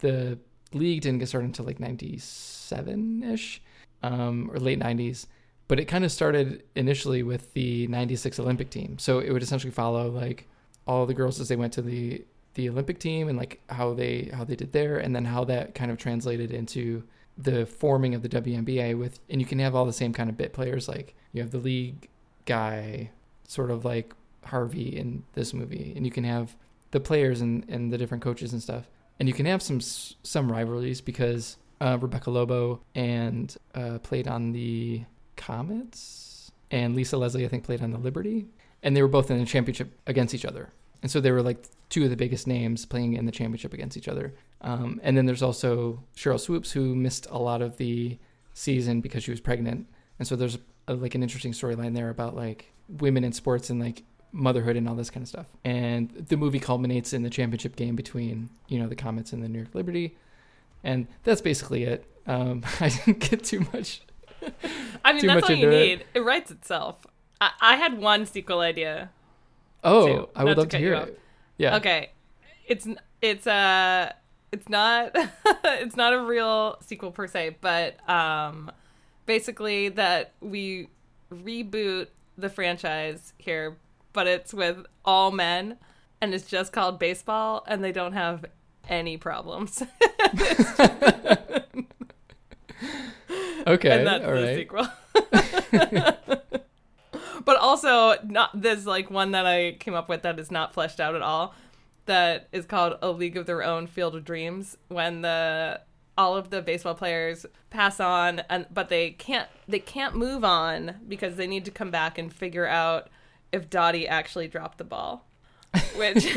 the league didn't get started until like '97 ish, um, or late '90s. But it kind of started initially with the '96 Olympic team. So it would essentially follow like all the girls as they went to the the Olympic team and like how they how they did there, and then how that kind of translated into the forming of the WNBA with and you can have all the same kind of bit players like you have the league guy sort of like Harvey in this movie and you can have the players and, and the different coaches and stuff. And you can have some some rivalries because uh, Rebecca Lobo and uh, played on the Comets and Lisa Leslie I think played on the Liberty and they were both in the championship against each other and so they were like two of the biggest names playing in the championship against each other. Um, and then there's also Sheryl Swoopes, who missed a lot of the season because she was pregnant. And so there's a, like an interesting storyline there about like women in sports and like motherhood and all this kind of stuff. And the movie culminates in the championship game between you know the Comets and the New York Liberty, and that's basically it. Um, I didn't get too much. I mean that's all you into it. need. It. writes itself. I, I had one sequel idea. Oh, Too. I would Not to love to hear it. Yeah. Okay. It's it's uh it's not it's not a real sequel per se, but um basically that we reboot the franchise here, but it's with all men and it's just called baseball and they don't have any problems. Okay. and that's all the right. sequel. But also not this like one that I came up with that is not fleshed out at all. That is called A League of Their Own Field of Dreams when the all of the baseball players pass on and but they can't they can't move on because they need to come back and figure out if Dottie actually dropped the ball. Which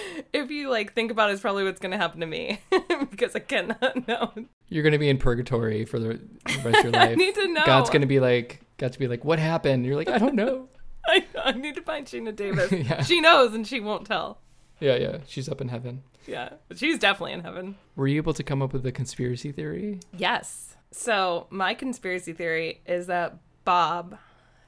if you like think about it, is probably what's gonna happen to me because I cannot know. You're gonna be in purgatory for the rest of your life. I need to know. God's gonna be like, God's gonna be like, what happened? You're like, I don't know. I, I need to find Sheena Davis. Yeah. She knows and she won't tell. Yeah, yeah. She's up in heaven. Yeah, but she's definitely in heaven. Were you able to come up with a conspiracy theory? Yes. So my conspiracy theory is that Bob,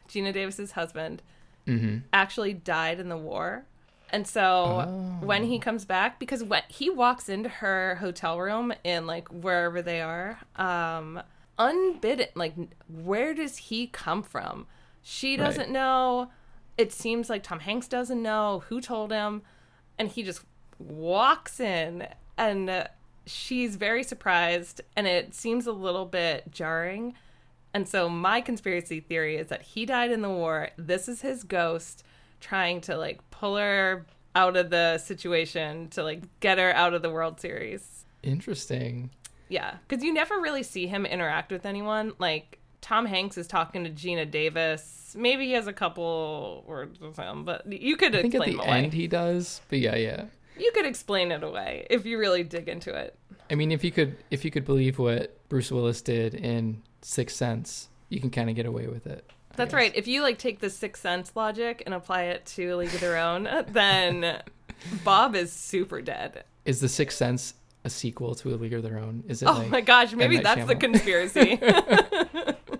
Geena Davis's husband, Mm-hmm. actually died in the war. And so when he comes back, because when he walks into her hotel room in like wherever they are, um, unbidden, like where does he come from? She doesn't know. It seems like Tom Hanks doesn't know who told him, and he just walks in, and uh, she's very surprised, and it seems a little bit jarring. And so my conspiracy theory is that he died in the war. This is his ghost trying to like pull her out of the situation to like get her out of the World Series. Interesting. Yeah, because you never really see him interact with anyone. Like Tom Hanks is talking to Geena Davis. Maybe he has a couple words with him, but you could I think at the end he does, but yeah, yeah. You could explain it away if you really dig into it. I mean, if you could, if you could believe what Bruce Willis did in Sixth Sense, you can kind of get away with it. I That's guess. right. If you like take the Sixth Sense logic and apply it to A League of Their Own, then Bob is super dead. Is the Sixth Sense a sequel to A League of Their Own? Is it? Oh like, my gosh, maybe that's the conspiracy.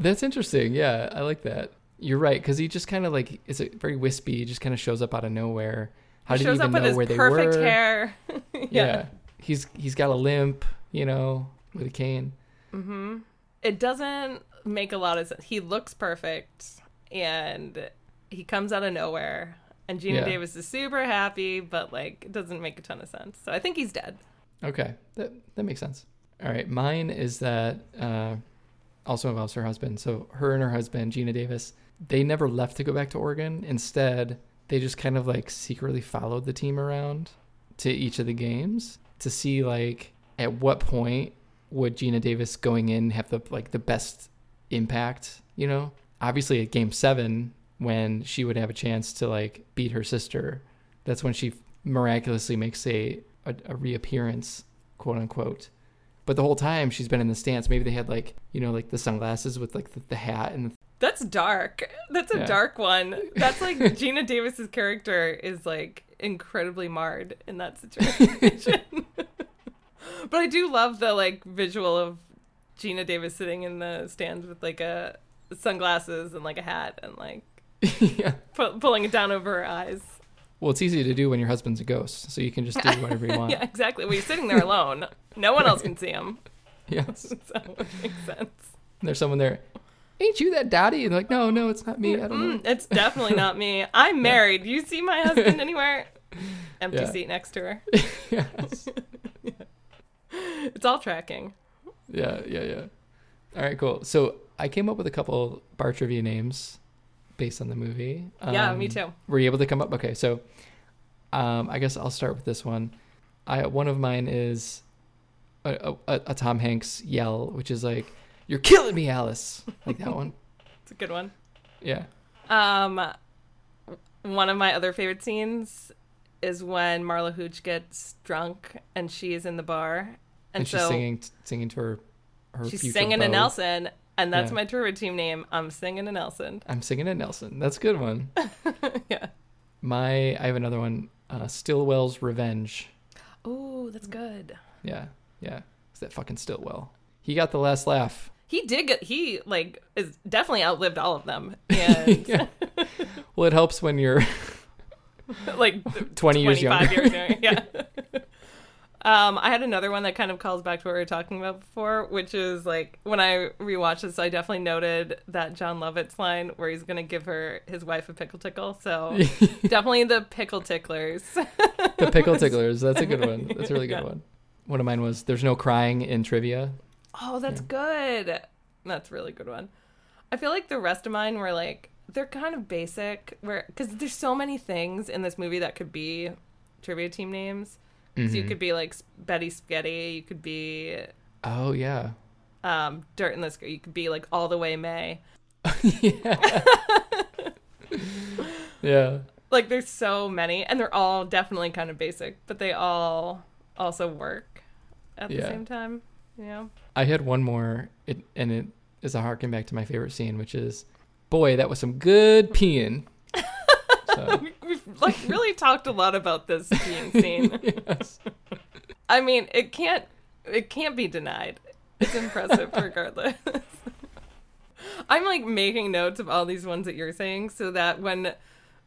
That's interesting. Yeah, I like that. You're right because he just kind of like is very wispy. He just kind of shows up out of nowhere. How did he even know where they perfect were? hair. Yeah. yeah. he's he's got a limp, you know, with a cane. Mm-hmm. It doesn't make a lot of sense. He looks perfect and he comes out of nowhere. And Geena Yeah. Davis is super happy, but like it doesn't make a ton of sense. So I think he's dead. Okay, that that makes sense. All right, mine is that uh, also involves her husband. So her and her husband, Geena Davis, they never left to go back to Oregon. Instead, they just kind of like secretly followed the team around to each of the games to see like at what point would Geena Davis going in have the like the best impact. You know, obviously at Game Seven when she would have a chance to like beat her sister, that's when she miraculously makes a a, a reappearance, quote unquote. But the whole time she's been in the stance. Maybe they had like you know like the sunglasses with like the, the hat and the, That's dark. That's a Yeah. dark one. That's like Geena Davis's character is like incredibly marred in that situation. but I do love the like visual of Geena Davis sitting in the stands with like a sunglasses and like a hat and like yeah. pu- pulling it down over her eyes. Well, it's easy to do when your husband's a ghost, so you can just do whatever you want. Yeah, exactly. Well, he's sitting there alone. No one else can see him. Yes. So it makes sense. And there's someone there. Ain't you that daddy? And they're like, no, no, it's not me. I don't know. Mm, it's definitely not me. I'm married. You see my husband anywhere? Empty Yeah. seat next to her. yes. It's all tracking. Yeah, yeah, yeah. All right, cool. So I came up with a couple bar trivia names based on the movie. Yeah, me Um, too. Were you able to come up? Okay, so um, I guess I'll start with this one. I one of mine is a, a, a Tom Hanks yell, which is like, "You're killing me, Alice!" Like that one. It's a good one. Yeah. Um, one of my other favorite scenes is when Marla Hooch gets drunk and she is in the bar, and, And, she's so singing singing to her her she's singing beau. Nelson, and that's Yeah. my trivia team name. I'm singing a Nelson. I'm singing a Nelson. That's a good one. yeah. My I have another one. Uh, Stillwell's Revenge. Oh, that's good. Yeah, yeah. It's that fucking Stillwell. He got the last laugh. He did get. He like is definitely outlived all of them, and Yeah. Well, it helps when you're like 20 years younger. years younger. Yeah. Um, I had another one that kind of calls back to what we were talking about before, which is like when I rewatched this, I definitely noted that Jon Lovitz's line where he's gonna give her his wife a pickle tickle. So definitely the pickle ticklers. the pickle ticklers. That's a good one. That's a really good Yeah. one. One of mine was "There's no crying in trivia." oh, that's good. That's a really good one. I feel like the rest of mine were like they're kind of basic, where because there's so many things in this movie that could be trivia team names. So you could be like Betty Spaghetti, you could be Oh yeah. um, Dirt in the Sky, you could be like All the Way May. yeah. yeah. Like there's so many, and they're all definitely kind of basic, but they all also work at the same time. You know. I had one more, it, and it is a harken back to my favorite scene, which is, boy, that was some good peeing. So, like really talked a lot about this skiing scene. yes. I mean, it can't it can't be denied. It's impressive regardless. I'm like making notes of all these ones that you're saying so that when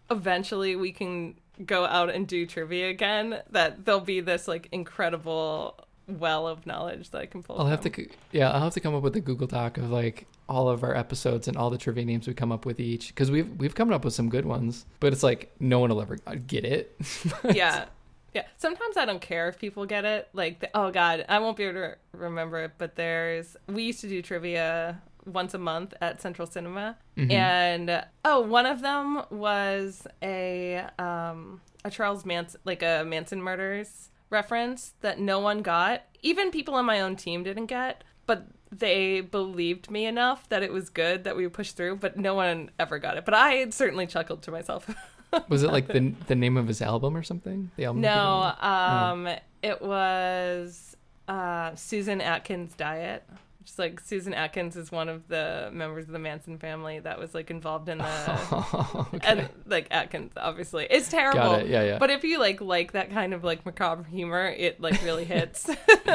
eventually we can go out and do trivia again, that there'll be this like incredible well of knowledge that I can pull. I'll have to, yeah, I'll have to come up with a Google Doc of like all of our episodes and all the trivia names we come up with each, because we've we've come up with some good ones, but it's like no one will ever get it. yeah. Yeah. Sometimes I don't care if people get it. Like, the, oh God, I won't be able to remember it, but there's, we used to do trivia once a month at Central Cinema. Mhm. And, oh, one of them was a, um, a Charles Manson, like a Manson murders reference that no one got. Even people on my own team didn't get, but they believed me enough that it was good that we pushed through, but no one ever got it. But I certainly chuckled to myself. Was it like the the name of his album or something? The album. No, did? um, it was uh, Susan Atkins' diet. Just like Susan Atkins is one of the members of the Manson family that was like involved in the Oh, okay. and like Atkins, obviously, it's terrible. Got it. Yeah, yeah. But if you like like that kind of like macabre humor, it like really hits.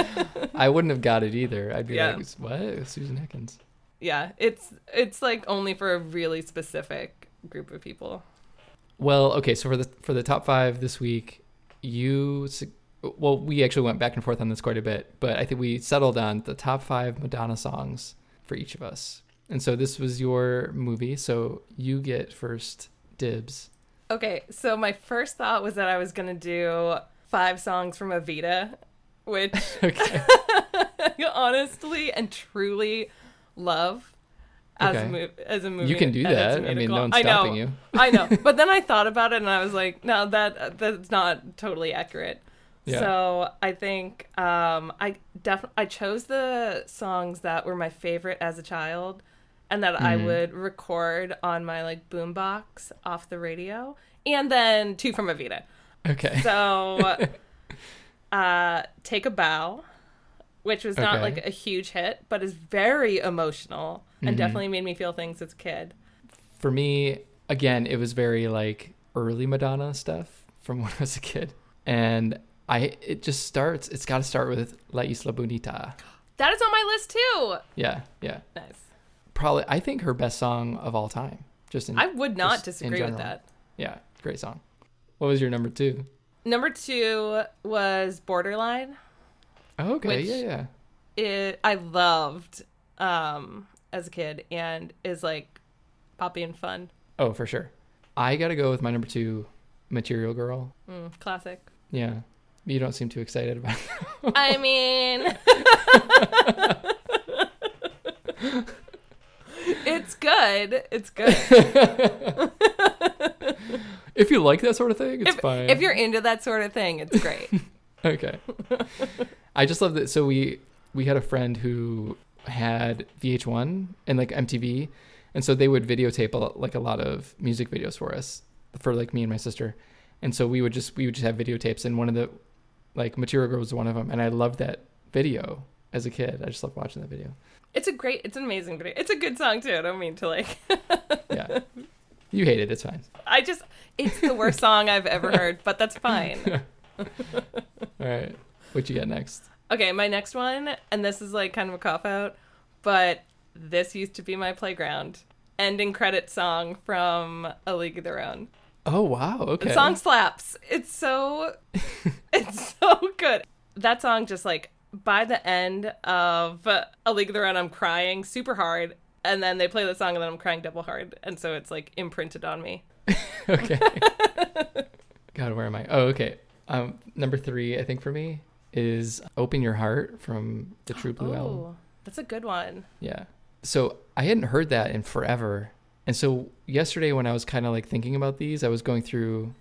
I wouldn't have got it either. I'd be Yeah. like, what? Susan Atkins. yeah, it's it's like only for a really specific group of people. Well, okay. So for the for the top five this week, you well, we actually went back and forth on this quite a bit, but I think we settled on the top five Madonna songs for each of us. And so this was your movie, so you get first dibs. Okay, so my first thought was that I was gonna do five songs from Evita, which honestly and truly love as Okay. a mo- as a movie. You can do and as a that. I mean, no one's I know, stopping you. I know, but then I thought about it and I was like, no, that that's not totally accurate. Yeah. So I think um, I definitely I chose the songs that were my favorite as a child, and that I Mhm. would record on my like boombox off the radio, and then two from Evita. Okay. So, uh, take a bow, which was not Okay. like a huge hit, but is very emotional and Mhm. definitely made me feel things as a kid. For me, again, it was very like early Madonna stuff from when I was a kid, and I it just starts. It's got to start with La Isla Bonita. That is on my list too. Yeah, yeah. Nice. Probably, I think her best song of all time. Just in I would not disagree with that. Yeah, great song. What was your number two? Number two was Borderline. Oh, okay, yeah, yeah. It I loved um, as a kid and is like poppy and fun. Oh, for sure. I got to go with my number two, Material Girl. Mm, classic. Yeah. You don't seem too excited about it. I mean, it's good. It's good. if you like that sort of thing, it's if, fine. if you're into that sort of thing, it's great. okay. I just love that. So we we had a friend who had VH1 and like MTV, and so they would videotape a, lot- like a lot of music videos for us for like me and my sister, and so we would just we would just have videotapes, and one of the like Material Girl was one of them, and I loved that video as a kid. I just loved watching that video. It's a great, it's an amazing video. It's a good song too. I don't mean to like. Yeah. You hate it. It's fine. I just, it's the worst song I've ever heard, but that's fine. All right. What you got next? Okay, my next one, and this is like kind of a cop out, but this used to be my playground. Ending credit song from A League of Their Own. Oh wow. Okay. The song slaps. It's so it's so good. That song just like by the end of A League of Their Own, I'm crying super hard. And then they play the song and then I'm crying double hard. And so it's like imprinted on me. okay. God, where am I? Oh, okay. Um, number three, I think for me is "Open Your Heart" from the True Blue album. Oh, that's a good one. Yeah. So I hadn't heard that in forever. And so yesterday when I was kind of like thinking about these, I was going through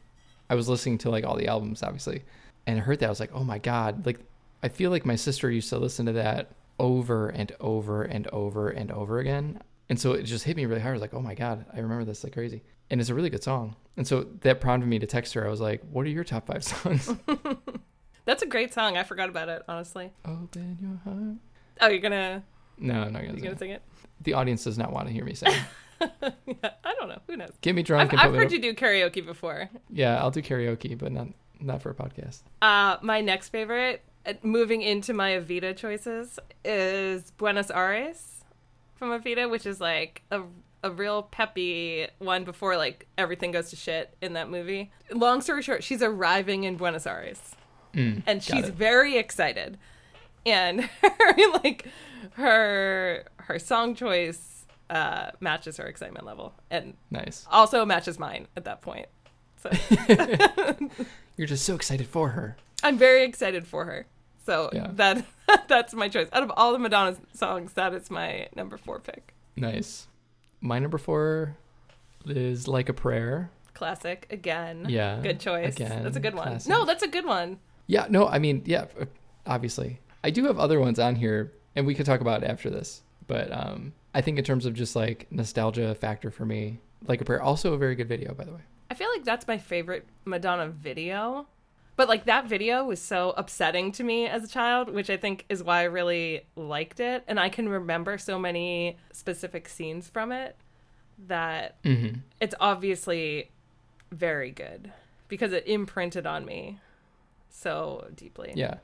I was listening to like all the albums obviously. And I heard that I was like, "Oh my god." Like I feel like my sister used to listen to that over and over and over and over again. And so it just hit me really hard. I was like, "Oh my god, I remember this like crazy." And it's a really good song. And so that prompted me to text her. I was like, "What are your top 5 songs?" That's a great song. I forgot about it, honestly. Open your heart. Oh, you're gonna No, I'm not you gonna gonna sing. sing it? The audience does not want to hear me sing. I don't know. Who knows? Get me drunk I've, and I've heard you do karaoke before. Yeah, I'll do karaoke, but not not for a podcast. Uh, my next favorite, uh, moving into my Evita choices, is Buenos Aires from Evita, which is like a a real peppy one before like everything goes to shit in that movie. Long story short, she's arriving in Buenos Aires Mm, and she's it. very excited, and her, like her her song choice uh, matches her excitement level, and nice. also matches mine at that point. So You're just so excited for her. I'm very excited for her. So Yeah. that that's my choice. Out of all the Madonna songs, that is my number four pick. Nice. My number four is like a prayer. Classic again. Yeah, Good choice. again, that's a good one. classic. No, that's a good one. Yeah, no, I mean, yeah, obviously. I do have other ones on here, and we could talk about it after this. But um, I think in terms of just like nostalgia factor for me, like a prayer, also a very good video, by the way. I feel like that's my favorite Madonna video. But like that video was so upsetting to me as a child, which I think is why I really liked it. And I can remember so many specific scenes from it that hmm it's obviously very good because it imprinted on me so deeply. Yeah.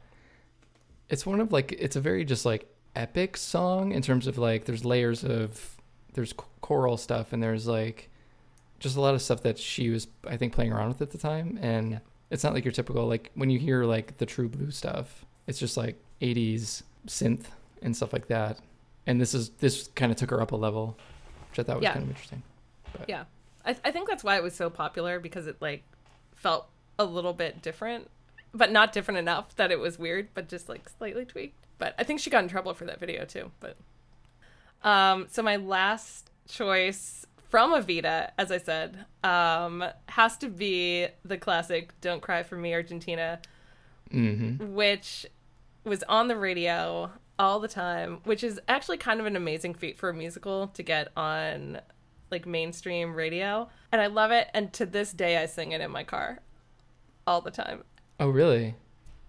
It's one of like it's a very just like epic song in terms of like there's layers of there's ch- choral stuff and there's like just a lot of stuff that she was I think playing around with at the time and it's not like your typical like when you hear like the true blue stuff it's just like 80s synth and stuff like that and this is this kind of took her up a level which I thought was Yeah. kind of interesting. Yeah. I, I think that's why it was so popular because it like felt a little bit different, but not different enough that it was weird, but just like slightly tweaked. But I think she got in trouble for that video too. But um, so my last choice from Evita, as I said, um, has to be the classic "Don't Cry for Me, Argentina." Mhm. which was on the radio all the time, which is actually kind of an amazing feat for a musical to get on like mainstream radio. And I love it. And to this day, I sing it in my car all the time. Oh really?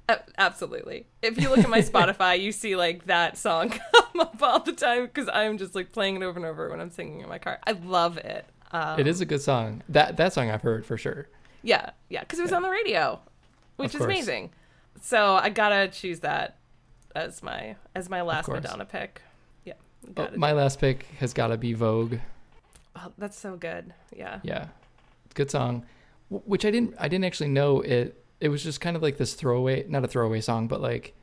A- absolutely. If you look at my Spotify, you see like that song come up all the time because I'm just like playing it over and over when I'm singing in my car. I love it. Um, it is a good song. That that song I've heard for sure. Yeah, yeah, because it was on the radio, which is amazing. So I gotta choose that as my as my last. Madonna pick. Yeah, Oh, gotta my last pick has got to be Vogue. Oh, that's so good. Yeah. Yeah, good song, which I didn't I didn't actually know it. It was just kind of like this throwaway, not a throwaway song, but like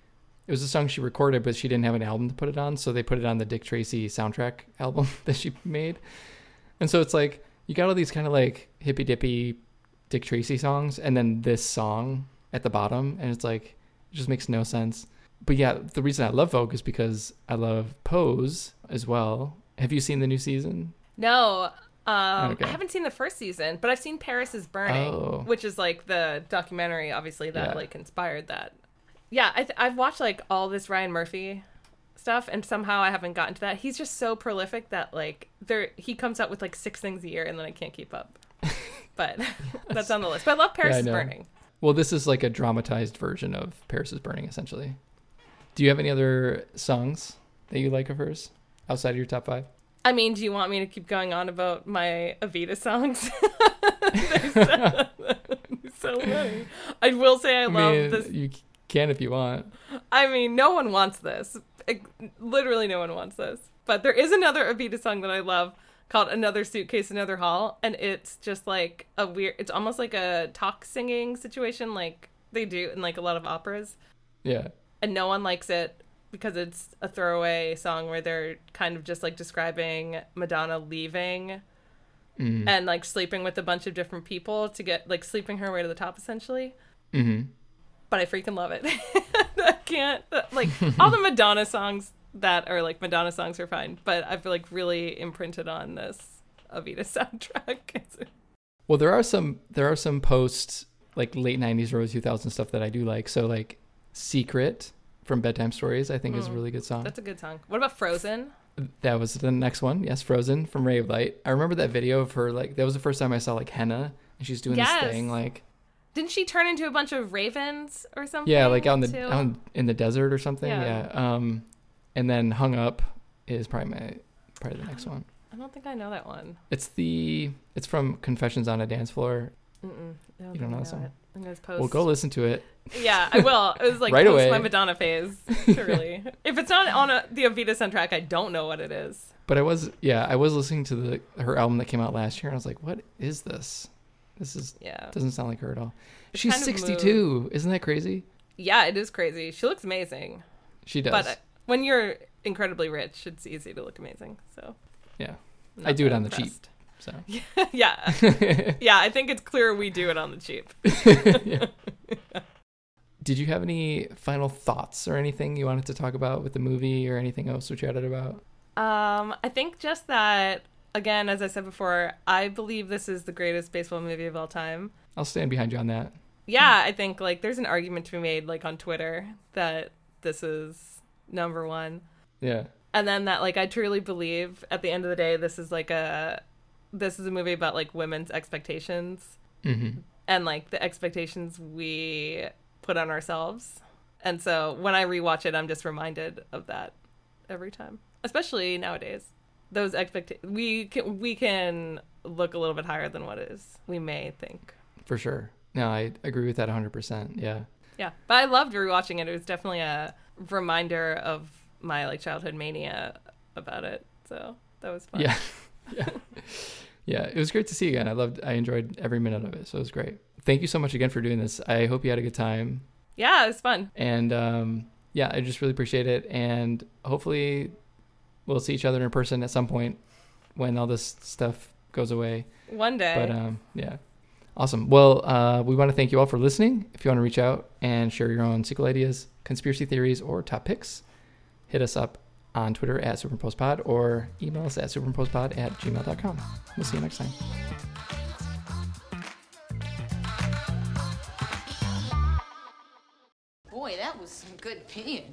it was a song she recorded, but she didn't have an album to put it on, so they put it on the Dick Tracy soundtrack album that she made. And so it's like you got all these kind of like hippy dippy Dick Tracy songs, and then this song at the bottom, and it's like it just makes no sense. But yeah, the reason I love Vogue is because I love Pose as well. Have you seen the new season? No, um, Okay. I haven't seen the first season, but I've seen Paris is Burning, Oh. which is like the documentary, obviously that Yeah. like inspired that. Yeah, I th- I've watched like all this Ryan Murphy stuff, and somehow I haven't gotten to that. He's just so prolific that like there he comes out with like six things a year, and then I can't keep up. But that's on the list. But I love Paris Yeah, I is. Burning. Well, this is like a dramatized version of Paris is Burning, essentially. Do you have any other songs that you like of hers outside of your top five? I mean, do you want me to keep going on about my Evita songs? So, so many. I will say I I love mean, this. you can if you want. I mean, no one wants this. It- literally, no one wants this. But there is another Evita song that I love called "Another Suitcase, Another Hall," and it's just like a weird. It's almost like a talk singing situation, like they do in like a lot of operas. Yeah. and no one likes it because it's a throwaway song where they're kind of just like describing Madonna leaving Mm. and like sleeping with a bunch of different people to get like sleeping her way to the top essentially. hmm But I freaking love it. I can't like all the Madonna songs that are like Madonna songs are fine, but I've like really imprinted on this Evita soundtrack. Well, there are some there are some post like late '90s, early 2000s stuff that I do like. So like "Secret" from Bedtime Stories, I think is a Mm. really good song. That's a good song. What about Frozen? That was the next one. Yes, Frozen from Ray of Light. I remember that video of her like that was the first time I saw like henna and she's doing Yes. this thing like Didn't she turn into a bunch of ravens or something? yeah, like out in the too? out in the desert or something. Yeah. Yeah. Um and then Hung Up is probably my probably the next one. I don't think I know that one. It's the it's from Confessions on a Dance Floor. Mm-mm. I You don't know that song? it. I'm gonna post. Well, go listen to it. Yeah, I will. It was like Right post away. my Madonna phase. Really, if it's not on a, the Evita soundtrack, I don't know what it is. But I was yeah, I was listening to the her album that came out last year and I was like, what is this? This is Yeah, doesn't sound like her at all. It's She's 62. Isn't that crazy? yeah, it is crazy. She looks amazing, She does. but when you're incredibly rich, it's easy to look amazing. So Yeah. I'm I do it on the cheap. So yeah, yeah. I think it's clear we do it on the cheap. Yeah. Did you have any final thoughts or anything you wanted to talk about with the movie or anything else we chatted about? Um, I think just that again, as I said before, I believe this is the greatest baseball movie of all time. I'll stand behind you on that. Yeah, I think like there's an argument to be made like on Twitter that this is number one. Yeah. And then that like I truly believe at the end of the day this is like a this is a movie about like women's expectations Mm-hmm. and like the expectations we put on ourselves. And so when I rewatch it I'm just reminded of that every time. Especially nowadays. Those expect we can we can look a little bit higher than what is we may think. For sure. No, I agree with that 100%. Yeah. Yeah, but I loved rewatching it. It was definitely a reminder of my like childhood mania about it. So that was fun. Yeah. yeah. Yeah. It was great to see you again. I loved, I enjoyed every minute of it. So it was great. Thank you so much again for doing this. I hope you had a good time. yeah, it was fun. And um, yeah, I just really appreciate it. And hopefully we'll see each other in person at some point when all this stuff goes away. One day. But um, yeah, awesome. Well, uh, we want to thank you all for listening. If you want to reach out and share your own sequel ideas, conspiracy theories, or top picks, hit us up on Twitter at SuperimposePod or email us at superimposepod at gmail.com. We'll see you next time. Boy, that was some good peeing.